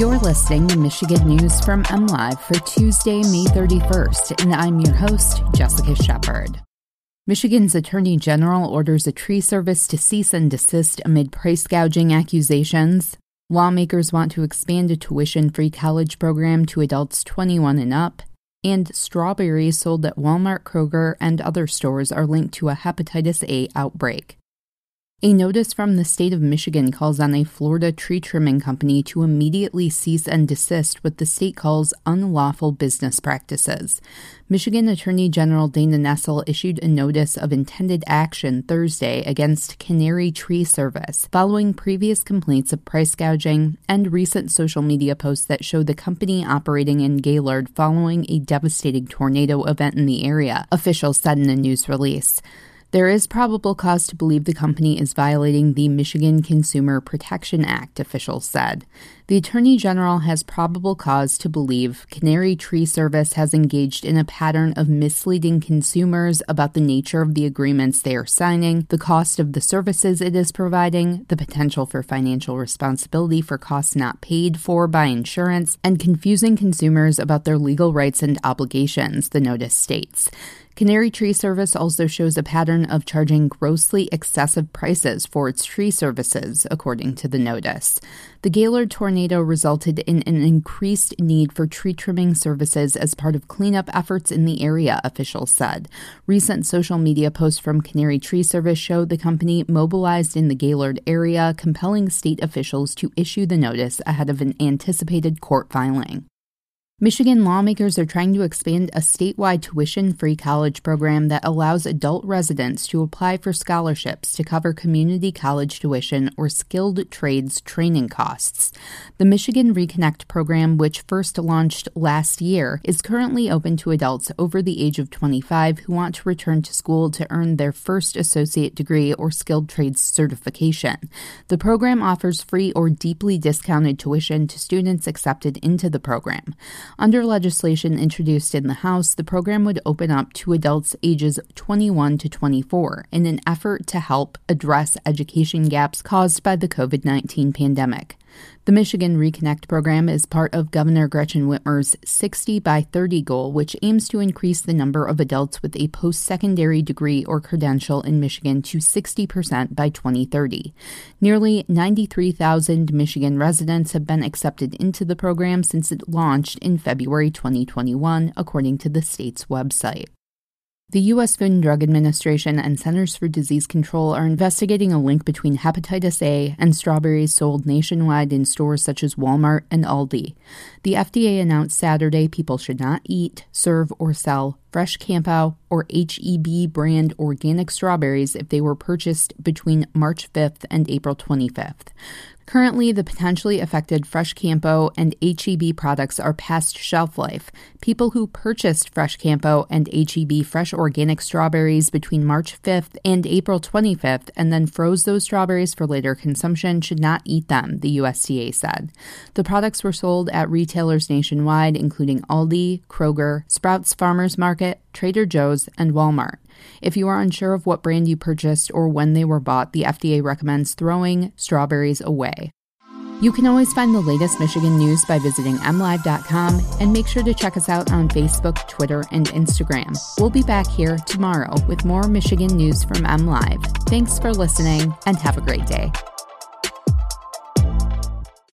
You're listening to Michigan News from MLive for Tuesday, May 31st, and I'm your host, Jessica Shepard. Michigan's Attorney General orders a tree service to cease and desist amid price gouging accusations. Lawmakers want to expand a tuition free college program to adults 21 and up. And strawberries sold at Walmart, Kroger, and other stores are linked to a hepatitis A outbreak. A notice from the state of Michigan calls on a Florida tree trimming company to immediately cease and desist what the state calls unlawful business practices. Michigan Attorney General Dana Nessel issued a notice of intended action Thursday against Canary Tree Service following previous complaints of price gouging and recent social media posts that show the company operating in Gaylord following a devastating tornado event in the area, officials said in a news release. There is probable cause to believe the company is violating the Michigan Consumer Protection Act, officials said. The Attorney General has probable cause to believe Canary Tree Service has engaged in a pattern of misleading consumers about the nature of the agreements they are signing, the cost of the services it is providing, the potential for financial responsibility for costs not paid for by insurance, and confusing consumers about their legal rights and obligations, the notice states. Canary Tree Service also shows a pattern of charging grossly excessive prices for its tree services, according to the notice. The Gaylord tornado resulted in an increased need for tree trimming services as part of cleanup efforts in the area, officials said. Recent social media posts from Canary Tree Service show the company mobilized in the Gaylord area, compelling state officials to issue the notice ahead of an anticipated court filing. Michigan lawmakers are trying to expand a statewide tuition free college program that allows adult residents to apply for scholarships to cover community college tuition or skilled trades training costs. The Michigan Reconnect program, which first launched last year, is currently open to adults over the age of 25 who want to return to school to earn their first associate degree or skilled trades certification. The program offers free or deeply discounted tuition to students accepted into the program. Under legislation introduced in the House, the program would open up to adults ages 21 to 24 in an effort to help address education gaps caused by the COVID 19 pandemic. The Michigan Reconnect program is part of Governor Gretchen Whitmer's 60 by 30 goal, which aims to increase the number of adults with a post secondary degree or credential in Michigan to 60% by 2030. Nearly 93,000 Michigan residents have been accepted into the program since it launched in February 2021, according to the state's website. The U.S. Food and Drug Administration and Centers for Disease Control are investigating a link between hepatitis A and strawberries sold nationwide in stores such as Walmart and Aldi. The FDA announced Saturday people should not eat, serve, or sell FreshKampo or HEB brand organic strawberries if they were purchased between March 5th and April 25th. Currently, the potentially affected FreshKampo and HEB products are past shelf life. People who purchased FreshKampo and HEB fresh organic strawberries between March 5th and April 25th and then froze those strawberries for later consumption should not eat them, the USDA said. The products were sold at retailers nationwide, including Aldi, Kroger, Sprouts Farmers Market, Trader Joe's, and Walmart. If you are unsure of what brand you purchased or when they were bought, the FDA recommends throwing strawberries away. You can always find the latest Michigan news by visiting mlive.com and make sure to check us out on Facebook, Twitter, and Instagram. We'll be back here tomorrow with more Michigan news from MLive. Thanks for listening and have a great day.